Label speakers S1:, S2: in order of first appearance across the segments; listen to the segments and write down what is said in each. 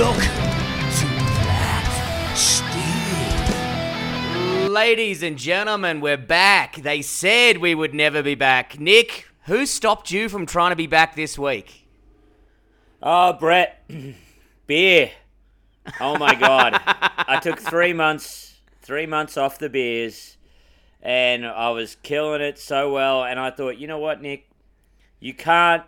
S1: Look to that steed.
S2: Ladies and gentlemen, we're back. They said we would never be back. Nick, who stopped you from trying to be back this week?
S3: Oh, Brett, beer. Oh my god, I took three months, three months off the beers, and I was killing it so well. And I thought, you know what, Nick, you can't,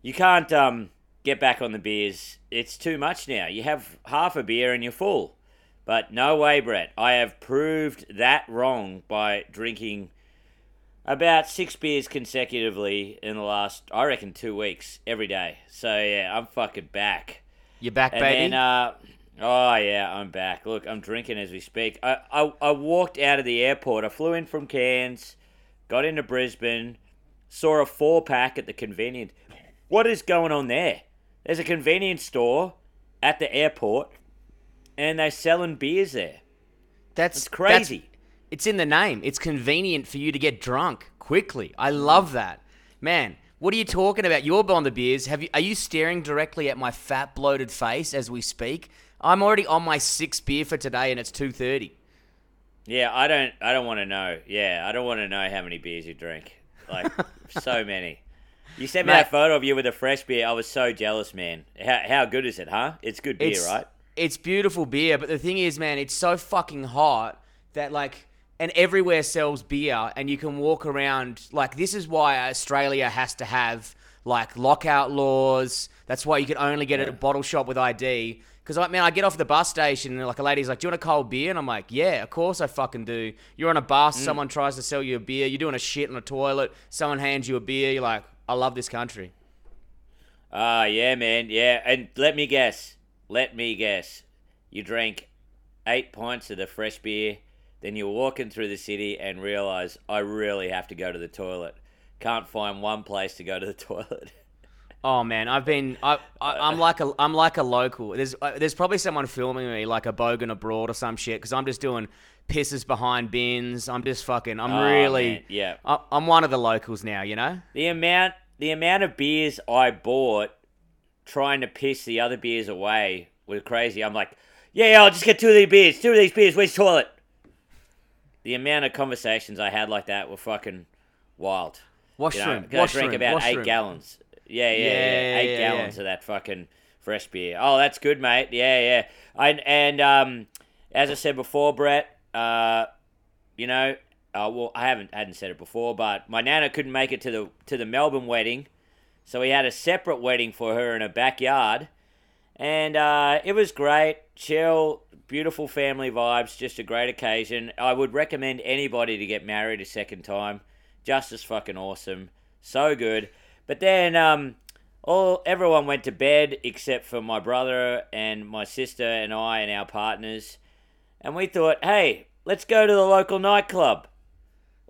S3: you can't um get back on the beers. It's too much now. You have half a beer and you're full. But no way, Brett. I have proved that wrong by drinking about six beers consecutively in the last, I reckon, two weeks every day. So yeah, I'm fucking back.
S2: You're back,
S3: And
S2: baby?
S3: then, uh, oh yeah, I'm back. Look, I'm drinking as we speak. I, I I walked out of the airport. I flew in from Cairns, got into Brisbane, saw a four pack at the convenience. What is going on there? There's a convenience store at the airport, and they're selling beers there.
S2: that's
S3: It's crazy.
S2: that's- it's in the name. It's convenient for you to get drunk quickly. I love that. Man, what are you talking about? You're on the beers. Have you are you staring directly at my fat bloated face as we speak? I'm already on my sixth beer for today and it's 2:30.
S3: Yeah, I don't. I don't want to know. Yeah, I don't want to know how many beers you drink. Like so many. You sent me
S2: Mate.
S3: that photo of you with a fresh beer. I was so jealous, man. How how good is it, huh? It's good beer,
S2: it's,
S3: right?
S2: It's beautiful beer, but the thing is, man, it's so fucking hot that like and everywhere sells beer and you can walk around like this is why Australia has to have like lockout laws. That's why you can only get it at a bottle shop with ID. Because I man, I get off the bus station and like a lady's like, "Do you want a cold beer?" And I'm like, "Yeah, of course I fucking do." You're on a bus, mm. someone tries to sell you a beer. You're doing a shit on a toilet, someone hands you a beer. You're like, "I love this country."
S3: Ah, yeah, man. Yeah, and let me guess. Let me guess. You drank eight pints of the fresh beer, then you're walking through the city and realize I really have to go to the toilet. Can't find one place to go to the toilet.
S2: Oh man, I've been I, I I'm like a I'm like a local. There's uh, there's probably someone filming me like a bogan abroad or some shit because I'm just doing pisses behind bins. I'm just fucking. I'm
S3: Oh,
S2: really
S3: man, yeah.
S2: I, I'm one of the locals now. You know.
S3: The amount the amount of beers I bought trying to piss the other beers away was crazy. I'm like, yeah, yeah, I'll just get two of these beers. Two of these beers. Where's the toilet? The amount of conversations I had like that were fucking wild. You know,
S2: Washroom.
S3: I drank about
S2: washroom.
S3: eight gallons. Yeah, yeah, yeah,
S2: Yeah,
S3: eight
S2: yeah,
S3: gallons of that fucking fresh beer. Oh, that's good, mate. Yeah, yeah. I, and um, as I said before, Brett, uh, you know, uh, well, I haven't hadn't said it before, but my nana couldn't make it to the to the Melbourne wedding, so we had a separate wedding for her in her backyard, and uh, it was great, chill, beautiful family vibes, just a great occasion. I would recommend anybody to get married a second time, just as fucking awesome, so good. But then um, all everyone went to bed except for my brother and my sister and I and our partners, and we thought, hey, let's go to the local nightclub.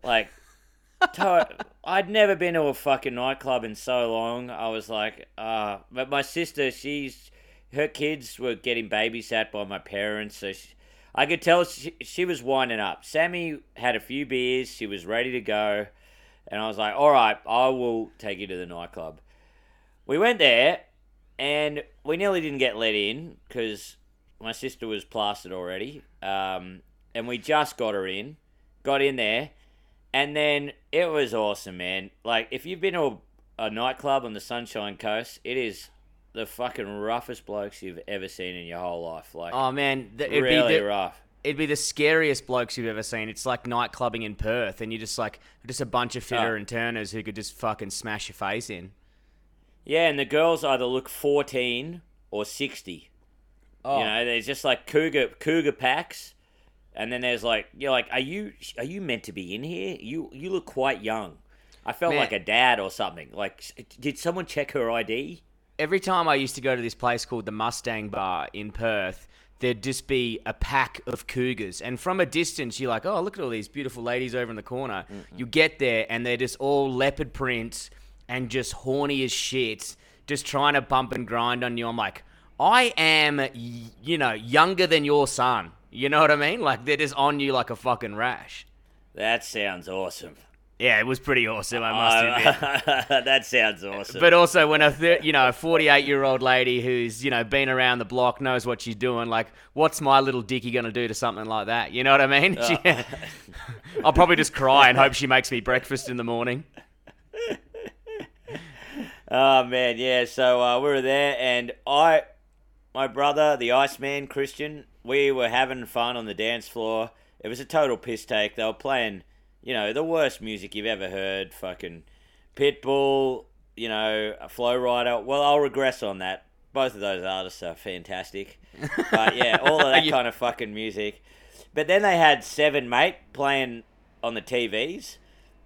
S3: Like, to- I'd never been to a fucking nightclub in so long. I was like, uh, but my sister, she's her kids were getting babysat by my parents, so she, I could tell she, she was winding up. Sammy had a few beers, she was ready to go, and I was like, all right, I will take you to the nightclub. We went there, and we nearly didn't get let in because my sister was plastered already, um, and we just got her in, got in there, and then it was awesome, man. Like if you've been to a, a nightclub on the Sunshine Coast, it is the fucking roughest blokes you've ever seen in your whole life. Like
S2: Oh man, th- it'd
S3: really
S2: be the,
S3: rough.
S2: it'd be the scariest blokes you've ever seen. It's like night clubbing in Perth, and you're just like just a bunch of fitter
S3: Oh.
S2: and turners who could just fucking smash your face in.
S3: Yeah, and the girls either look fourteen or sixty.
S2: Oh,
S3: You know, there's just like cougar cougar packs, and then there's like you're like, are you are you meant to be in here? You you look quite young. I felt
S2: Man.
S3: like a dad or something. Like, did someone check her ID?
S2: every time I used to go to this place called the Mustang Bar in Perth, there'd just be a pack of cougars. And from a distance, you're like, oh, look at all these beautiful ladies over in the corner. Mm-hmm. You get there, and they're just all leopard print and just horny as shit, just trying to bump and grind on you. I'm like, I am, you know, younger than your son. You know what I mean? Like, they're just on you like a fucking rash.
S3: That sounds awesome.
S2: Yeah, it was pretty awesome. I must admit.
S3: that sounds awesome.
S2: But also, when a thir- you know a 48 year old lady who's you know been around the block knows what she's doing, like what's my little dicky gonna do to something like that? You know what I mean? She- I'll probably just cry and hope she makes me breakfast in the morning.
S3: Oh man, yeah. So uh, we were there, and I, my brother, the Iceman Christian, we were having fun on the dance floor. It was a total piss take. They were playing, you know, the worst music you've ever heard. Fucking Pitbull, you know, a Flo Rida. Well, I'll regress on that. Both of those artists are fantastic. But yeah, all of that kind of fucking music. But then they had Seven Mate playing on the TVs.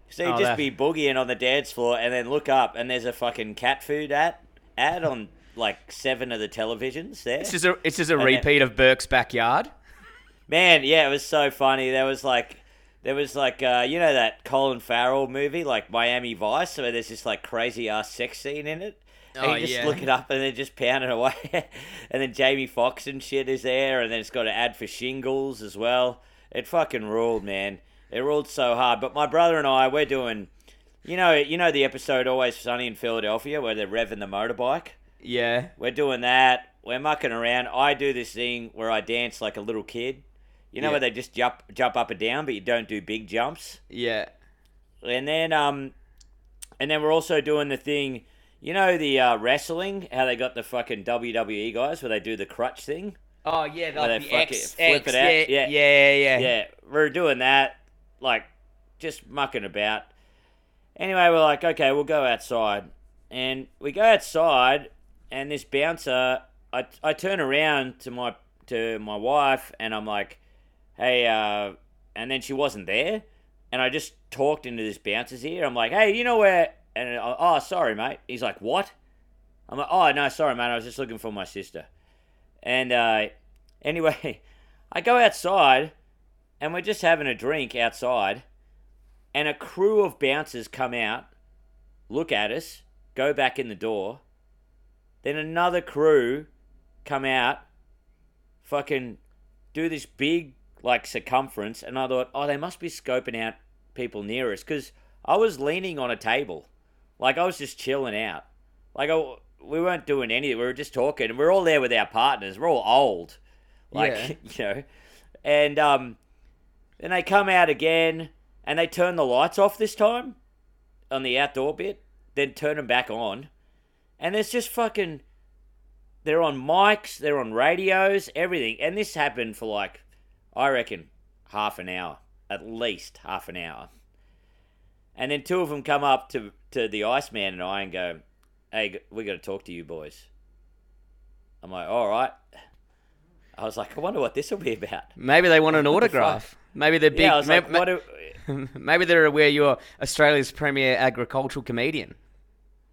S3: So you
S2: Oh,
S3: just
S2: that-
S3: be boogieing on the dance floor and then look up and there's a fucking cat food ad ad on like seven of the televisions there.
S2: It's just a it's just a
S3: then-
S2: repeat of Burke's backyard.
S3: Man, yeah, it was so funny. There was like there was like uh, you know that Colin Farrell movie, like Miami Vice, where there's this like crazy ass sex scene in it. And
S2: Oh,
S3: you just
S2: yeah.
S3: look it up and then just pounding away. and then Jamie Foxx and shit is there, and then it's got an ad for shingles as well. It fucking ruled, man. It ruled so hard. But my brother and I, we're doing, you know, you know the episode Always Sunny in Philadelphia where they're revving the motorbike.
S2: Yeah.
S3: We're doing that. We're mucking around. I do this thing where I dance like a little kid. You know
S2: Yeah.
S3: where they just jump jump up and down, but you don't do big jumps.
S2: Yeah.
S3: And then um, and then we're also doing the thing. You know the uh, wrestling, how they got the fucking WWE guys where they do the crutch thing.
S2: Oh yeah,
S3: Where
S2: like
S3: they
S2: the X,
S3: it, flip
S2: X,
S3: it out.
S2: yeah,
S3: Yeah.
S2: yeah, yeah,
S3: Yeah, we're doing that, like just mucking about. Anyway, we're like, okay, we'll go outside, and we go outside, and this bouncer, I, I turn around to my to my wife, and I'm like, hey, uh, and then she wasn't there, and I just talked into this bouncer's ear. I'm like, hey, you know where? And I, oh, sorry, mate. He's like, what? I'm like, oh no, sorry, mate. I was just looking for my sister. And uh, anyway, I go outside and we're just having a drink outside, and a crew of bouncers come out, look at us, go back in the door. Then another crew come out, fucking do this big like circumference, and I thought, oh, they must be scoping out people near us because I was leaning on a table, like I was just chilling out, like I, we weren't doing anything. We were just talking, and we're all there with our partners. We're all old, like
S2: Yeah.
S3: you know, and um, then they come out again and they turn the lights off this time on the outdoor bit, then turn them back on. And it's just fucking. They're on mics, they're on radios, everything. And this happened for like, I reckon, half an hour. At least half an hour. And then two of them come up to, to the Iceman and I and go, hey, we got to talk to you boys. I'm like, all right. I was like, I wonder what this will be about.
S2: Maybe they want an autograph. Maybe they're big.
S3: yeah, like,
S2: ma-
S3: what do,
S2: maybe they're aware you're Australia's premier agricultural comedian.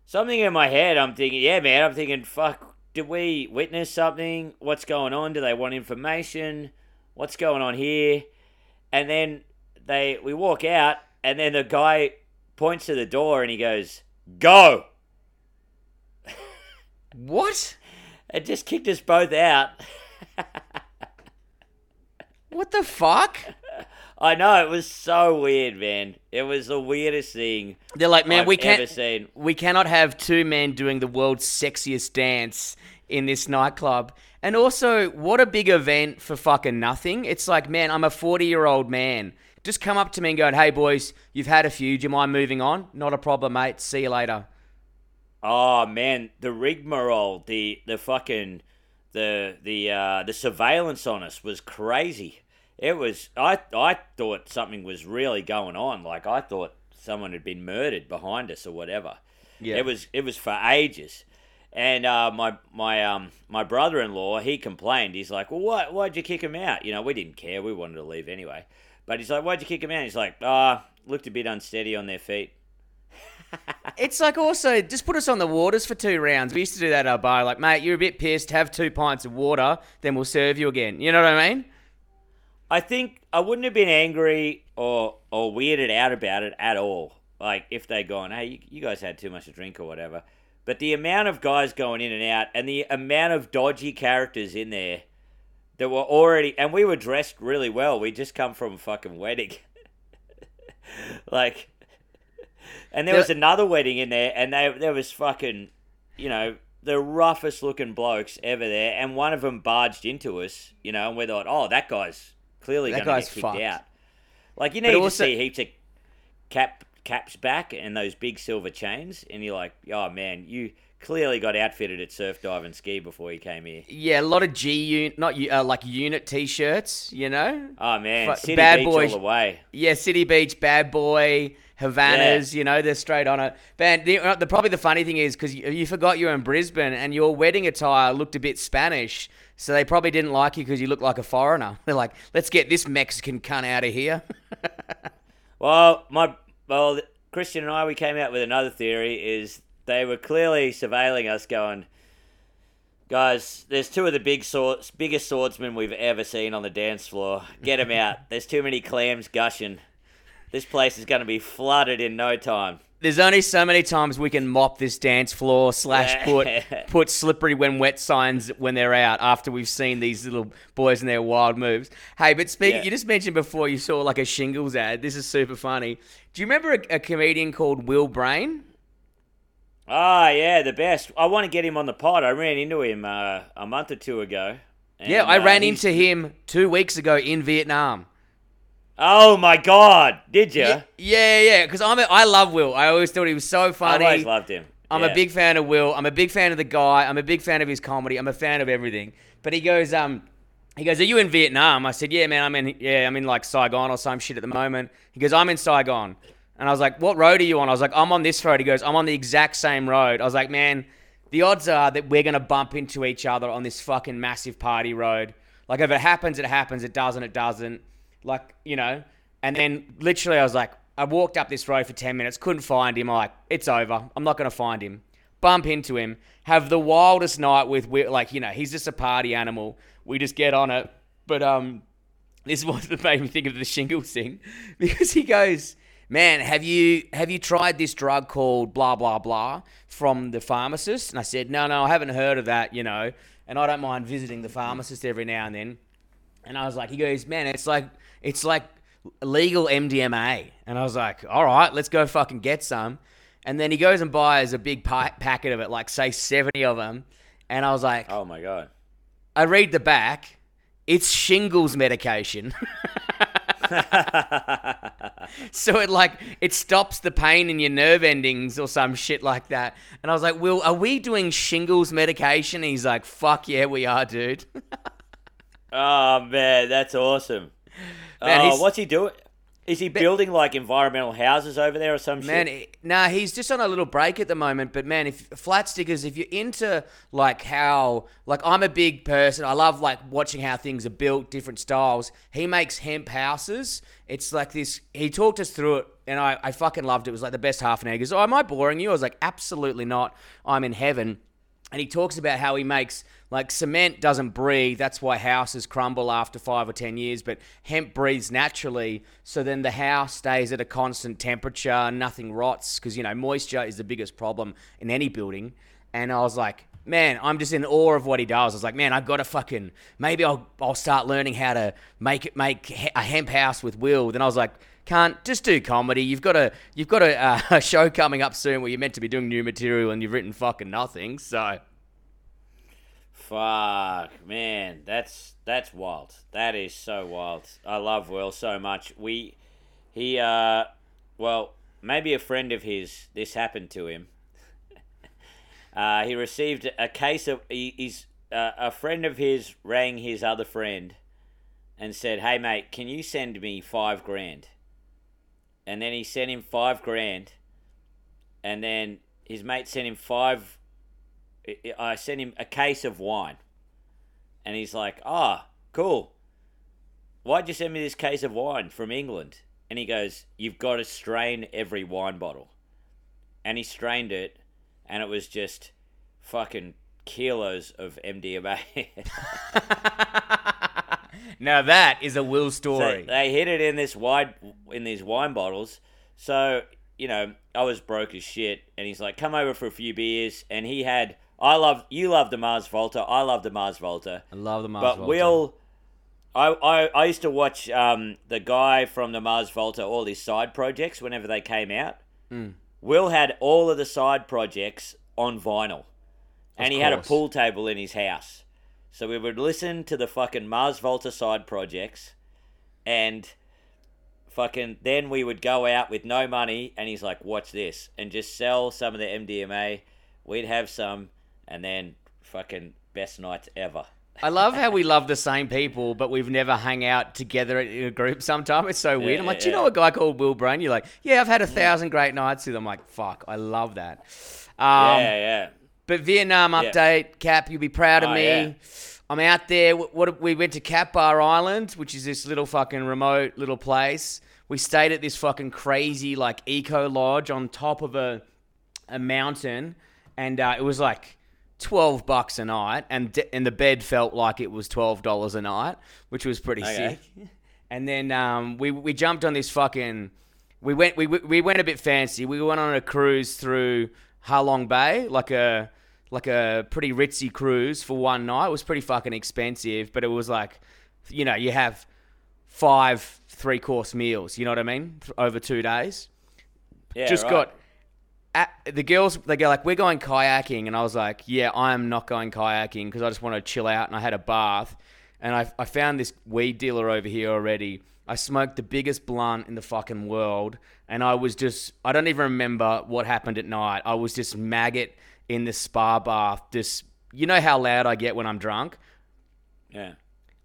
S3: Something in my head, I'm thinking, yeah, man, I'm thinking, fuck, did we witness something? What's going on? Do they want information? What's going on here? And then they, we walk out, and then the guy points to the door and he goes, go!
S2: What?
S3: It just kicked us both out.
S2: What the fuck?
S3: I know, it was so weird, man. It was the weirdest thing
S2: They're like, man,
S3: I've
S2: we can't.
S3: seen.
S2: We cannot have two men doing the world's sexiest dance in this nightclub. And also, what a big event for fucking nothing. It's like, man, I'm a 40 year old man. Just come up to me and go, hey, boys, you've had a few. Do you mind moving on? Not a problem, mate. See you later.
S3: Oh man, the rigmarole, the the fucking the the uh, the surveillance on us was crazy. It was I I thought something was really going on. Like I thought someone had been murdered behind us or whatever.
S2: Yeah.
S3: It was it was for ages. And uh, my my um my brother in law he complained. He's like, well, why why'd you kick him out? You know, we didn't care. We wanted to leave anyway. But he's like, why'd you kick him out? He's like, ah, looked a bit unsteady on their feet.
S2: It's like also just put us on the waters for two rounds. We used to do that at our bar. Like, mate, you're a bit pissed. Have two pints of water, then we'll serve you again. You know what I mean?
S3: I think I wouldn't have been angry or or weirded out about it at all. Like if they'd gone, hey, you, you guys had too much to drink or whatever. But the amount of guys going in and out, and the amount of dodgy characters in there that were already, and we were dressed really well. We just come from a fucking wedding. like And there
S2: There-
S3: was another wedding in there, and they there was fucking, you know, the roughest looking blokes ever there, and one of them barged into us, you know, and we thought, oh, that guy's clearly
S2: That guy's
S3: get kicked
S2: fucked.
S3: out. Like you need
S2: also-
S3: to see heaps of cap caps back and those big silver chains, and you're like, oh man, you clearly got outfitted at surf dive and ski before he came here.
S2: Yeah, a lot of G unit, not uh, like unit t-shirts. You know.
S3: Oh man, City
S2: bad
S3: Beach
S2: boys-
S3: all the way.
S2: Yeah, City Beach, Bad Boy, Havanas, you know, they're straight on it. Man, the, uh, the probably the funny thing is because you, you forgot you were in Brisbane and your wedding attire looked a bit Spanish, so they probably didn't like you because you looked like a foreigner. They're like, let's get this Mexican cunt out of here.
S3: Well, my well, Christian and I we came out with another theory is they were clearly surveilling us, going, guys, there's two of the big swords, biggest swordsmen we've ever seen on the dance floor. Get them out. There's too many clams gushing. This place is going to be flooded in no time.
S2: There's only so many times we can mop this dance floor slash put put slippery when wet signs when they're out after we've seen these little boys and their wild moves. Hey, but speaking,
S3: Yeah.
S2: you just mentioned before you saw like a shingles ad. This is super funny. Do you remember a, a comedian called Will Brain?
S3: Ah, yeah, the best. I want to get him on the pod. I ran into him uh, a month or two ago.
S2: Yeah, I
S3: uh,
S2: ran
S3: he's-
S2: into him two weeks ago in Vietnam.
S3: Oh my god, did you?
S2: Yeah, yeah, yeah. Because I'm, a, I love Will. I always thought he was so funny.
S3: I always loved him.
S2: I'm
S3: Yeah.
S2: a big fan of Will. I'm a big fan of the guy. I'm a big fan of his comedy. I'm a fan of everything. But he goes, um, he goes, "Are you in Vietnam?" I said, "Yeah, man. I'm in. Yeah, I'm in like Saigon or some shit at the moment." He goes, "I'm in Saigon," and I was like, "What road are you on?" I was like, "I'm on this road." He goes, "I'm on the exact same road." I was like, "Man, the odds are that we're gonna bump into each other on this fucking massive party road. Like, if it happens, it happens. It doesn't, it doesn't. Like, you know." And then literally, I was like, I walked up this road for 10 minutes, couldn't find him. I'm like, it's over. I'm not going to find him. Bump into him, have the wildest night with, like, you know, he's just a party animal. We just get on it. But um, this is what made me think of the shingles thing because he goes, man, have you have you tried this drug called blah blah blah from the pharmacist? And I said, no, no, I haven't heard of that, you know. And I don't mind visiting the pharmacist every now and then. And I was like, he goes, man, it's like it's like legal MDMA. And I was like, all right, let's go fucking get some. And then he goes and buys a big pa- packet of it, like say 70 of them. And I was like,
S3: Oh my god.
S2: I read the back. It's shingles medication. so it like it stops the pain in your nerve endings or some shit like that. And I was like, "Will, are we doing shingles medication?" And he's like, "Fuck yeah, we are, dude."
S3: Oh man, that's awesome.
S2: Man,
S3: oh, what's he doing? Is he building like environmental houses over there or some
S2: Man,
S3: shit?
S2: it- nah, he's just on a little break at the moment. But man, if flat stickers, if you're into like how, like I'm a big person. I love like watching how things are built, different styles. He makes hemp houses. It's like this. He talked us through it, and I, I fucking loved it. It was like the best half an hour. He goes, "Oh, am I boring you?" I was like, "Absolutely not. I'm in heaven." And he talks about how he makes like cement doesn't breathe. That's why houses crumble after five or ten years. But hemp breathes naturally, so then the house stays at a constant temperature. Nothing rots because you know moisture is the biggest problem in any building. And I was like, man, I'm just in awe of what he does. I was like, man, I've got to fucking maybe I'll I'll start learning how to make it make a hemp house with Will. Then I was like. Can't just do comedy. You've got a you've got a, uh, a show coming up soon where you're meant to be doing new material and you've written fucking nothing. So
S3: Fuck, man, that's that's wild. That is so wild. I love Will so much. We, he, uh, well, maybe a friend of his. This happened to him. uh, he received a case of. He, he's uh, a friend of his rang his other friend, and said, "Hey, mate, can you send me five grand?" And then he sent him five grand, and then his mate sent him five I- sent him a case of wine. And he's like, ah, cool. Why'd you send me this case of wine from England? And he goes, you've got to strain every wine bottle. And he strained it, and it was just fucking kilos of MDMA.
S2: now that is a Will
S3: so
S2: story.
S3: they hid it in this wine in these wine bottles. So you know, I was broke as shit, and he's like, "Come over for a few beers." And he had, I love, you love the Mars Volta, I love the Mars Volta.
S2: I love the Mars
S3: but
S2: Volta.
S3: Will, I, I I used to watch um the guy from the Mars Volta all his side projects whenever they came out.
S2: Hmm.
S3: Will had all of the side projects on vinyl, and he had a pool table in his house. So we would listen to the fucking Mars Volta side projects, and fucking then we would go out with no money, and he's like, "Watch this," and just sell some of the MDMA. We'd have some, and then fucking best nights ever.
S2: I love how we love the same people, but we've never hung out together in a group sometime. It's so weird. I'm like, do you
S3: yeah.
S2: know a guy called Will Brain? You're like, yeah, I've had a thousand great nights with him. I'm like, fuck, I love that. Um,
S3: yeah, yeah.
S2: But Vietnam
S3: Yeah.
S2: update, Cap, you'll be proud of
S3: Oh,
S2: me.
S3: yeah.
S2: I'm out there. What, what we went to Cat Ba Island, which is this little fucking remote little place. We stayed at this fucking crazy like eco lodge on top of a a mountain, and uh, it was like twelve bucks a night, and d- and the bed felt like it was twelve dollars a night, which was pretty
S3: Okay.
S2: sick. And then um, we we jumped on this fucking. We went we we went a bit fancy. We went on a cruise through Halong Bay, like a like a pretty ritzy cruise for one night. It was pretty fucking expensive, but it was like, you know, you have five three course meals. You know what I mean? Over two days
S3: Yeah,
S2: just
S3: right.
S2: got at, the girls they go like we're going kayaking and i was like yeah i'm not going kayaking because i just want to chill out and i had a bath and I, I found this weed dealer over here already i smoked the biggest blunt in the fucking world and i was just i don't even remember what happened at night i was just maggot in the spa bath just you know how loud i get when i'm drunk
S3: Yeah.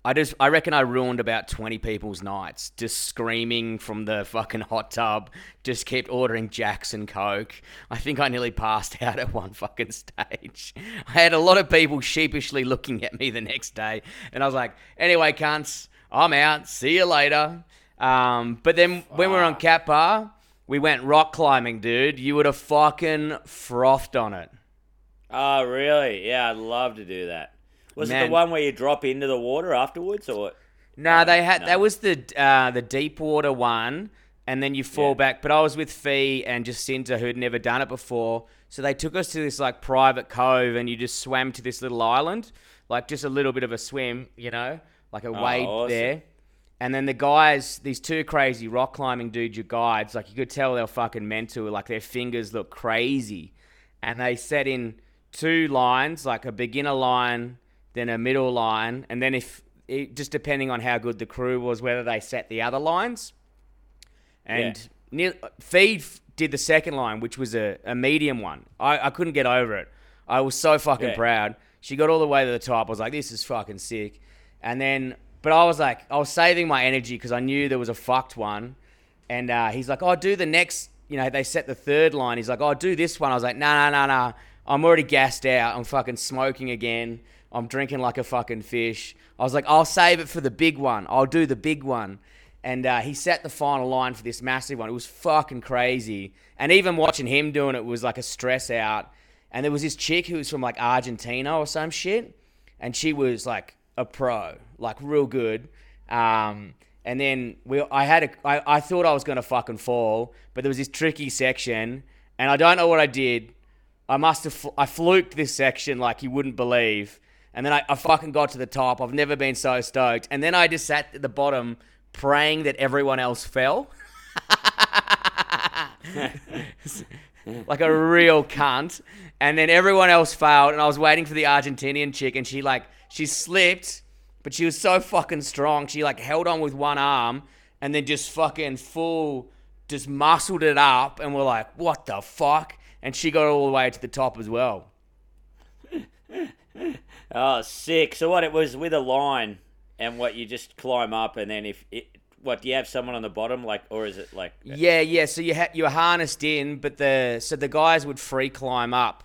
S2: I just I reckon I ruined about 20 people's nights just screaming from the fucking hot tub, just kept ordering Jacks and Coke. I think I nearly passed out at one fucking stage. I had a lot of people sheepishly looking at me the next day and I was like, "Anyway, cunts, I'm out. See you later." Um, but then when we were on Cat Ba, we went rock climbing, dude. You would have fucking frothed on it.
S3: Oh, really? Yeah, I'd love to do that. Was it the one where you drop into the water afterwards, or
S2: No, they had
S3: no.
S2: that was the uh, the deep water one, and then you fall
S3: Yeah.
S2: back. But I was with Fee and Jacinta, who'd never done it before, so they took us to this like private cove, and you just swam to this little island, like just a little bit of a swim, you know, like a wade
S3: awesome.
S2: there. And then the guys, these two crazy rock climbing dudes, your guides, like you could tell they were fucking mental. Like their fingers look crazy, and they set in two lines, like a beginner line, then a middle line, and then if it, just depending on how good the crew was, whether they set the other lines. And near, Feed did the second line, which was a, a medium one. I, I couldn't get over it. I was so fucking
S3: Yeah.
S2: proud. She got all the way to the top. I was like, this is fucking sick. And then, but I was like, I was saving my energy because I knew there was a fucked one. And uh, he's like, oh, do the next, you know, they set the third line. He's like, oh, do this one. I was like, no, no, no, no. I'm already gassed out. I'm fucking smoking again. I'm drinking like a fucking fish. I was like, I'll save it for the big one. I'll do the big one. And uh, he set the final line for this massive one. It was fucking crazy. And even watching him doing it was like a stress out. And there was this chick who was from like Argentina or some shit. And she was like a pro, like real good. Um, and then we, I had a, I, I thought I was gonna fucking fall, but there was this tricky section, and I don't know what I did. I must have, fl- I fluked this section like you wouldn't believe, and then I, I fucking got to the top. I've never been so stoked, and then I just sat at the bottom praying that everyone else fell. like a real cunt. And then everyone else failed, and I was waiting for the Argentinian chick, and she like she slipped, but she was so fucking strong. She like held on with one arm, and then just fucking full, just muscled it up, and we're like, what the fuck? And she got all the way to the top as well.
S3: oh, sick. So what? It was with a line, and what you just climb up, and then if it, what do you have someone on the bottom, like, or is it like?
S2: Yeah, yeah. So you ha- you were harnessed in, but the so the guys would free climb up.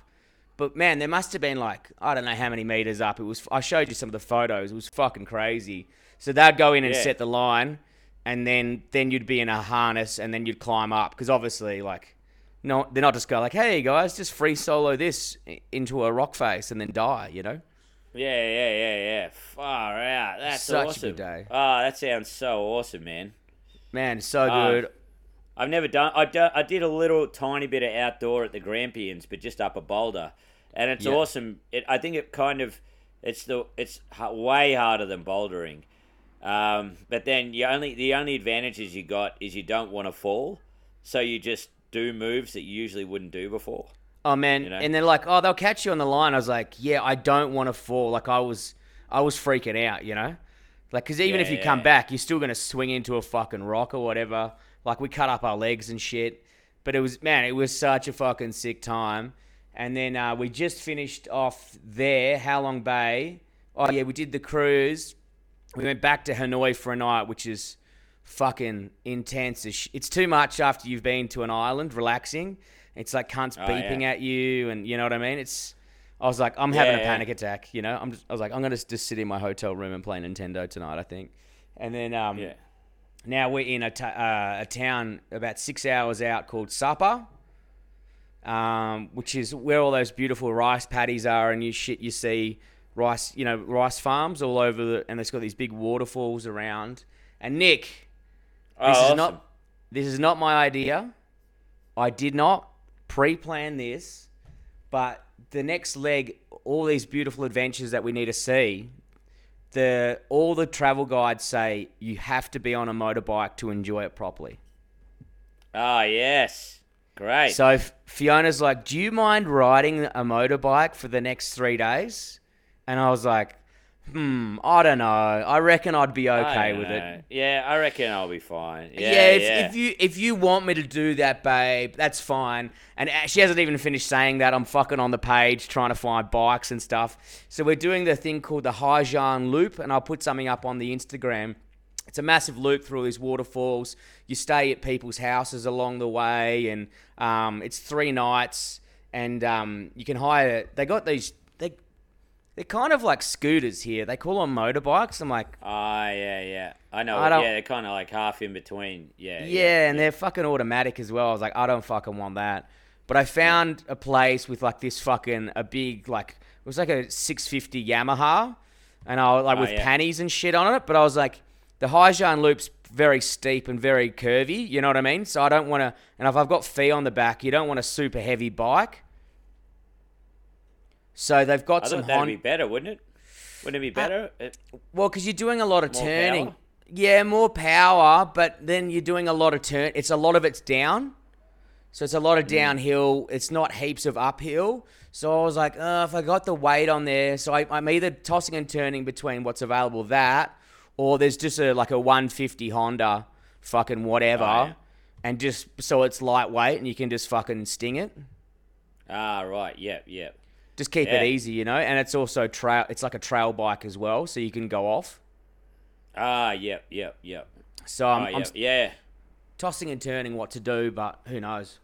S2: But man, there must have been like I don't know how many meters up. It was. I showed you some of the photos. It was fucking crazy. So they'd go in and
S3: Yeah.
S2: set the line, and then then you'd be in a harness, and then you'd climb up because obviously like. No, they're not just go like, "Hey guys, just free solo this into a rock face and then die," you know.
S3: Yeah, yeah, yeah, yeah. Far out. That's
S2: Such a
S3: awesome.
S2: good day.
S3: Oh, that sounds so awesome, man.
S2: Man, so
S3: Ah,
S2: good.
S3: I've never done. I, do, I did a little tiny bit of outdoor at the Grampians, but just up a boulder, and it's
S2: Yeah.
S3: awesome. It, I think it kind of, it's the it's way harder than bouldering, um, but then you only the only advantages you got is you don't want to fall, so you just do moves that you usually wouldn't do before.
S2: Oh man,
S3: You know?
S2: and they're like, "Oh, they'll catch you on the line." I was like, "Yeah, I don't want to fall." Like I was, I was freaking out, you know, like because even
S3: Yeah,
S2: if you come
S3: yeah.
S2: back, you're still gonna swing into a fucking rock or whatever. Like we cut up our legs and shit, but it was man, it was such a fucking sick time. And then uh, we just finished off there, Halong Bay. Oh yeah, we did the cruise. We went back to Hanoi for a night, which is fucking intense. as sh- It's too much after you've been to an island relaxing. It's like cunts
S3: Oh,
S2: beeping
S3: yeah.
S2: at you, and you know what I mean. It's. I was like, I'm having
S3: Yeah,
S2: a
S3: yeah.
S2: panic attack. You know, I'm. Just, I was like, I'm gonna just sit in my hotel room and play Nintendo tonight. I think. And then um,
S3: Yeah.
S2: now we're in a, uh, a town about six hours out called Sapa, um, which is where all those beautiful rice paddies are, and you shit you see rice, you know, rice farms all over, the, and it's got these big waterfalls around. And Nick,
S3: Oh,
S2: this is
S3: awesome.
S2: not this is not my idea. I did not pre-plan this, but the next leg, all these beautiful adventures that we need to see, the all the travel guides say you have to be on a motorbike to enjoy it properly.
S3: Ah, yes. Great.
S2: So Fiona's like, "Do you mind riding a motorbike for the next three days?" And I was like, "Hmm, I don't know. I reckon I'd be okay with it."
S3: Yeah, I reckon I'll be fine. Yeah,
S2: Yeah, if,
S3: yeah.
S2: if you if you want me to do that, babe, that's fine. And she hasn't even finished saying that. I'm fucking on the page trying to find bikes and stuff. So we're doing the thing called the Ha Giang Loop, and I'll put something up on the Instagram. It's a massive loop through all these waterfalls. You stay at people's houses along the way, and um, it's three nights. And um, you can hire. They got these. They they're kind of like scooters here. They call them motorbikes. I'm like,
S3: Ah, yeah, yeah. I know.
S2: I
S3: yeah, they're kind of like half in between. Yeah.
S2: Yeah, and they're fucking automatic as well. I was like, I don't fucking want that. But I found a place with like this fucking a big like it was like a 650 Yamaha, and I was like
S3: Oh,
S2: with
S3: yeah.
S2: pannies and shit on it. But I was like, the Ha Giang loop's very steep and very curvy. You know what I mean? So I don't want to. And if I've got fee on the back, you don't want a super heavy bike. So they've got
S3: I
S2: some
S3: that'd
S2: Hon-
S3: be better, wouldn't it? Wouldn't it be better? It-
S2: Well, because you're doing a lot of
S3: More
S2: turning.
S3: power?
S2: Yeah, more power, but then you're doing a lot of turn. It's a lot of it's down, so it's a lot of downhill. It's not heaps of uphill. So I was like, uh, if I got the weight on there, so I, I'm either tossing and turning between what's available that, or there's just a like a 150 Honda, fucking whatever,
S3: Oh, yeah.
S2: and just so it's lightweight and you can just fucking sting it.
S3: ah, right. Yep, yep.
S2: Just keep
S3: Yeah.
S2: it easy, you know. And it's also trail. It's like a trail bike as well, so you can go off.
S3: Ah, yep, yep, yep.
S2: So
S3: Oh,
S2: I'm, I'm
S3: yep. yeah.
S2: tossing and turning what to do, but who knows?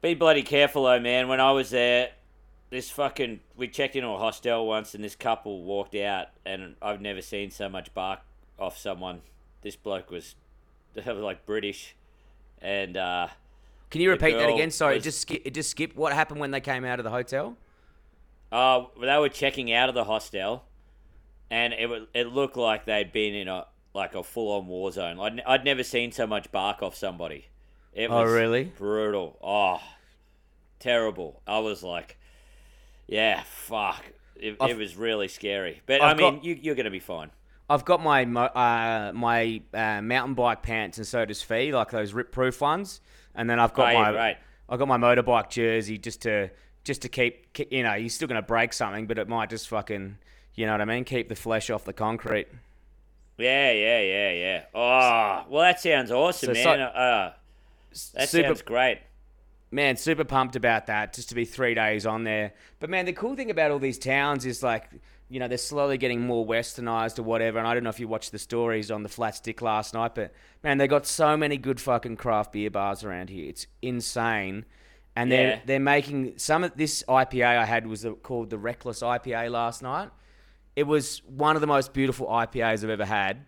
S3: Be bloody careful though, man. When I was there, this fucking we checked into a hostel once, and this couple walked out, and I've never seen so much bark off someone. This bloke was, were like British, and uh,
S2: Can you repeat that again? Sorry, it just skip, it just skipped. What happened when they came out of the hotel?
S3: Uh, they were checking out of the hostel, and it it looked like they'd been in a like a full on war zone. I'd, I'd never seen so much bark off somebody. It
S2: Oh,
S3: was
S2: really?
S3: brutal. Oh, terrible. I was like, yeah, fuck. It, it was really scary. But
S2: I've
S3: I mean,
S2: got-
S3: you, you're gonna be fine.
S2: I've got my uh, my uh, mountain bike pants, and so does Fee, like those rip proof ones. And then I've got
S3: Oh, yeah,
S2: my
S3: right.
S2: I've got my motorbike jersey just to just to keep you know you're still gonna break something, but it might just fucking you know what I mean, keep the flesh off the concrete.
S3: Yeah, yeah, yeah, yeah. Oh, well, that sounds awesome,
S2: So-
S3: man.
S2: so-
S3: uh, that
S2: super-
S3: sounds great.
S2: man, super pumped about that. Just to be three days on there. But man, the cool thing about all these towns is like, you know, they're slowly getting more westernized or whatever. And I don't know if you watched the stories on the flat stick last night, but man, they got so many good fucking craft beer bars around here. It's insane. And
S3: Yeah.
S2: they're they're making some of this IPA I had was called the Reckless IPA last night. It was one of the most beautiful IPAs I've ever had.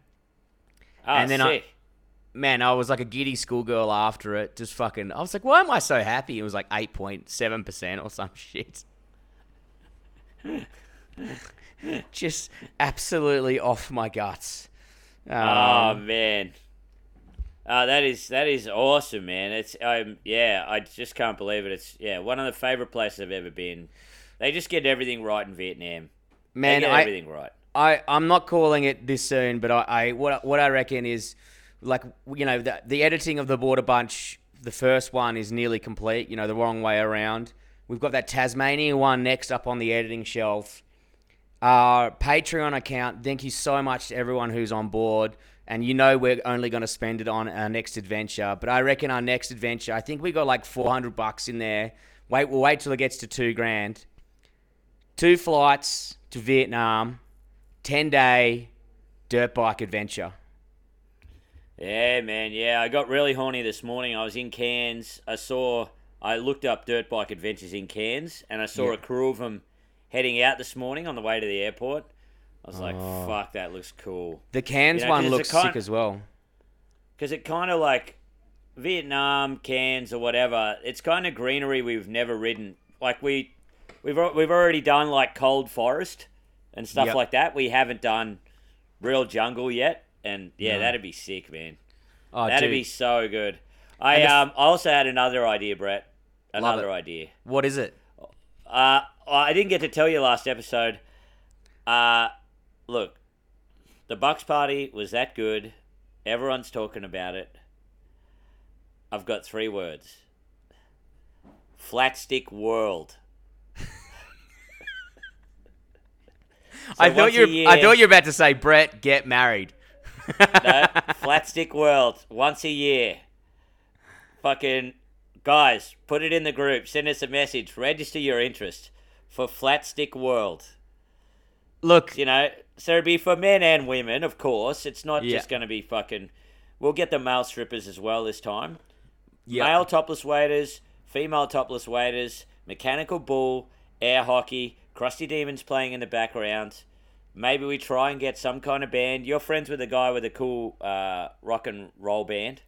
S3: Oh,
S2: And then I- man, I was like a giddy schoolgirl after it. Just fucking, I was like, why am I so happy? It was like 8.7% or some shit. just absolutely off my guts.
S3: Oh
S2: Um,
S3: man. Uh, that is that is awesome, man. It's um yeah, I just can't believe it. It's yeah, one of the favorite places I've ever been. They just get everything right in Vietnam. They
S2: man,
S3: get
S2: I,
S3: everything right.
S2: I, I'm not calling it this soon, but I, I what, what I reckon is like, you know, the, the editing of the Border Bunch the first one is nearly complete. You know, the wrong way around. We've got that Tasmania one next up on the editing shelf. Our Patreon account. Thank you so much to everyone who's on board. And you know we're only going to spend it on our next adventure. But I reckon our next adventure, I think we got like 400 bucks in there. Wait, we'll wait till it gets to two grand. Two flights to Vietnam, 10 day dirt bike adventure.
S3: Yeah, man. Yeah, I got really horny this morning. I was in Cairns. I saw, I looked up dirt bike adventures in Cairns, and I saw
S2: Yeah.
S3: a crew of them heading out this morning on the way to the airport. I was like,
S2: Oh.
S3: fuck, that looks cool.
S2: The cans
S3: You know,
S2: one
S3: 'cause
S2: looks
S3: it's a kind-
S2: sick as well.
S3: Because it kind of like Vietnam, Cairns, or whatever, it's kind of greenery we've never ridden. Like, we, we've, al- we've already done like cold forest and stuff
S2: Yep.
S3: like that. We haven't done real jungle yet. And yeah,
S2: No.
S3: that'd be sick, man.
S2: Oh,
S3: That'd
S2: dude.
S3: be so good. I
S2: And the f-
S3: um I also had another idea, Brett.
S2: Love
S3: Another
S2: it.
S3: idea.
S2: What is it?
S3: Uh, I didn't get to tell you last episode. Uh, look, the Bucks party was that good. Everyone's talking about it. I've got three words. Flat stick world.
S2: I thought
S3: once a
S2: you. were I thought you were about to say Brett get married.
S3: no, flat stick world once a year. Fucking guys, put it in the group. Send us a message. Register your interest for flat stick world.
S2: Look,
S3: You know, so it'd be for men and women, of course. It's not
S2: Yeah.
S3: just going to be fucking. We'll get the male strippers as well this time.
S2: yeah,
S3: Male topless waiters, female topless waiters, mechanical bull, air hockey, crusty demons playing in the background. Maybe we try and get some kind of band. You're friends with a guy with a cool uh, rock and roll band.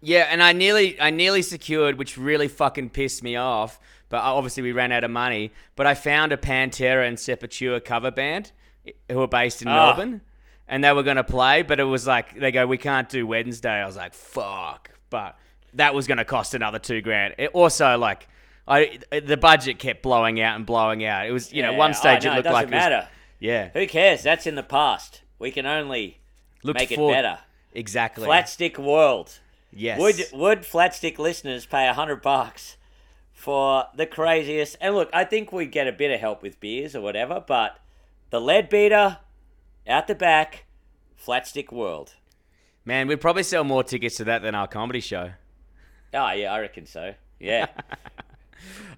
S2: yeah, and I nearly, I nearly secured, which really fucking pissed me off. But obviously we ran out of money. But I found a Pantera and Sepultura cover band who are based in
S3: Ah.
S2: Melbourne, and they were going to play. But it was like they go, we can't do Wednesday. I was like, fuck. But that was going to cost another two grand. It also like. I, the budget kept blowing out and blowing out. It was, you know,
S3: Yeah.
S2: one
S3: Oh,
S2: stage
S3: no,
S2: it
S3: it
S2: looked
S3: doesn't
S2: like it was-
S3: matter.
S2: yeah,
S3: Who cares? That's in the past. We can only
S2: looked
S3: make it better.
S2: Exactly.
S3: Flat stick world.
S2: Yes.
S3: Would would flat stick listeners pay a hundred bucks for the craziest? And look, I think we get a bit of help with beers or whatever, but the lead beater out the back, flat stick world.
S2: Man, we'd probably sell more tickets to that than our comedy show.
S3: Oh yeah, I reckon so. Yeah.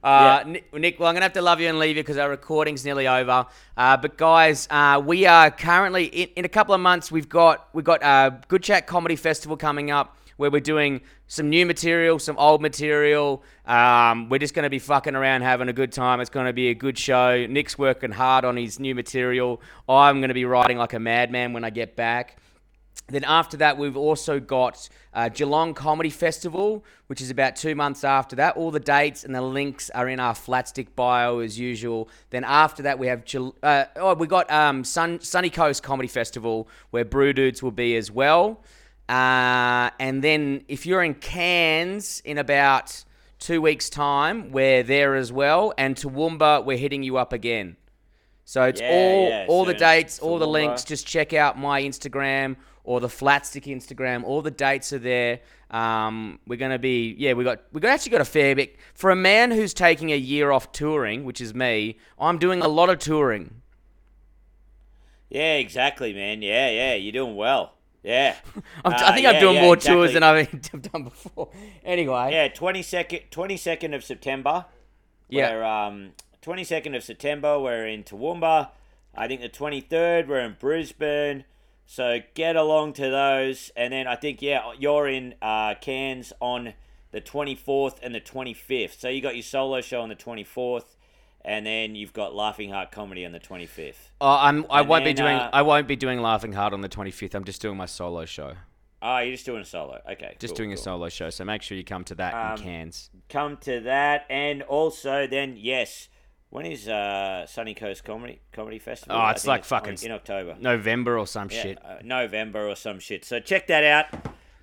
S2: Uh, Nick, Nick, well, I'm gonna have to love you and leave you because our recording's nearly over. Uh, but guys, uh, we are currently in, in a couple of months. We've got we've got a Good Chat Comedy Festival coming up where we're doing some new material, some old material. Um, we're just gonna be fucking around, having a good time. It's gonna be a good show. Nick's working hard on his new material. I'm gonna be writing like a madman when I get back. Then after that, we've also got uh, Geelong Comedy Festival, which is about two months after that. All the dates and the links are in our Flatstick bio as usual. Then after that, we have uh, oh, we got um, Sun- Sunny Coast Comedy Festival, where Brew Dudes will be as well. Uh, and then if you're in Cairns in about two weeks' time, we're there as well. And Toowoomba, we're hitting you up again. So it's
S3: Yeah,
S2: all
S3: yeah,
S2: all the dates, all the links. Just check out my Instagram or the Flatstick Instagram. All the dates are there. Um, we're gonna be yeah. We got we got actually got a fair bit for a man who's taking a year off touring, which is me. I'm doing a lot of touring.
S3: yeah, exactly, man. Yeah, yeah, you're doing well. Yeah.
S2: I'm,
S3: Uh,
S2: I think I'm doing
S3: yeah,
S2: more
S3: exactly.
S2: tours than I've done before. Anyway,
S3: Yeah, 22nd, 22nd of September.
S2: Yeah.
S3: We're, um, 22nd of September, we're in Toowoomba. I think the 23rd, we're in Brisbane. So get along to those. And then I think, yeah, you're in uh, Cairns on the 24th and the 25th. So you got your solo show on the 24th. And then you've got Laughing Heart Comedy on the 25th.
S2: Oh, I'm I
S3: And
S2: won't be doing
S3: uh,
S2: I won't be doing Laughing Heart on the 25th. I'm just doing my solo show.
S3: Oh, you're just doing a solo. Okay.
S2: Just
S3: cool,
S2: doing a solo show. So make sure you come to that
S3: Um,
S2: in Cairns.
S3: come to that and also then yes when is uh sunny coast comedy comedy festival
S2: Oh, it's like
S3: on-
S2: fucking
S3: in october
S2: November or some
S3: yeah,
S2: shit.
S3: uh, november or some shit so check that out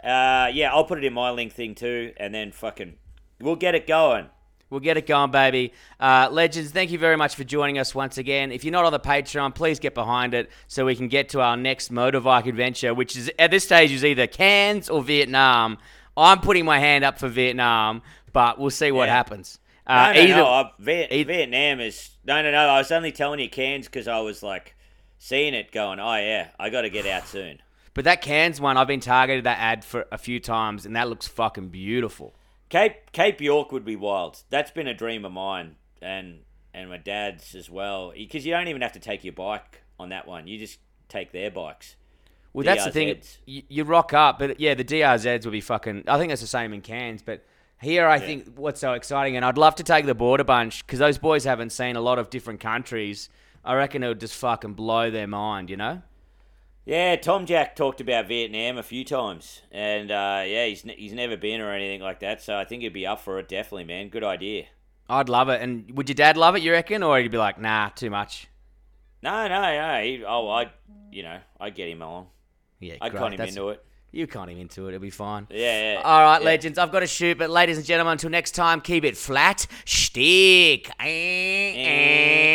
S3: uh yeah i'll put it in my link thing too and then fucking we'll get it going
S2: We'll get it going, baby. Uh, legends, thank you very much for joining us once again. If you're not on the Patreon, please get behind it so we can get to our next motorbike adventure, which is at this stage is either Cairns or Vietnam. I'm putting my hand up for Vietnam, but we'll see what
S3: Yeah.
S2: happens. Uh,
S3: no, no,
S2: either,
S3: no. I, Viet,
S2: either-
S3: Vietnam is no, no, no. I was only telling you Cairns because I was like seeing it, going, "Oh yeah, I got to get out soon."
S2: but that Cairns one, I've been targeted that ad for a few times, and that looks fucking beautiful.
S3: Cape Cape York would be wild. That's been a dream of mine, and and my dad's as well. Because you don't even have to take your bike on that one. You just take their bikes.
S2: Well, that's the thing. You, you rock up, but yeah, the DRZs will be fucking. I think that's the same in Cairns, but here I think what's so exciting, and I'd love to take the border bunch because those boys haven't seen a lot of different countries. I reckon it would just fucking blow their mind, you know.
S3: Yeah, Tom Jack talked about Vietnam a few times, and uh, yeah, he's he's never been or anything like that. So I think he'd be up for it. Definitely, man. Good idea.
S2: I'd love it, and would your dad love it? You reckon, or he'd be like, nah, too much.
S3: No, no, no. He, oh, I, you know, I'd get him along.
S2: Yeah,
S3: I
S2: great.
S3: con him
S2: That's-
S3: into it.
S2: You con him into it. It'll be fine.
S3: Yeah, yeah.
S2: All right,
S3: yeah.
S2: legends. I've got to shoot, but ladies and gentlemen, until next time, keep it flat. Stick.
S3: Eh.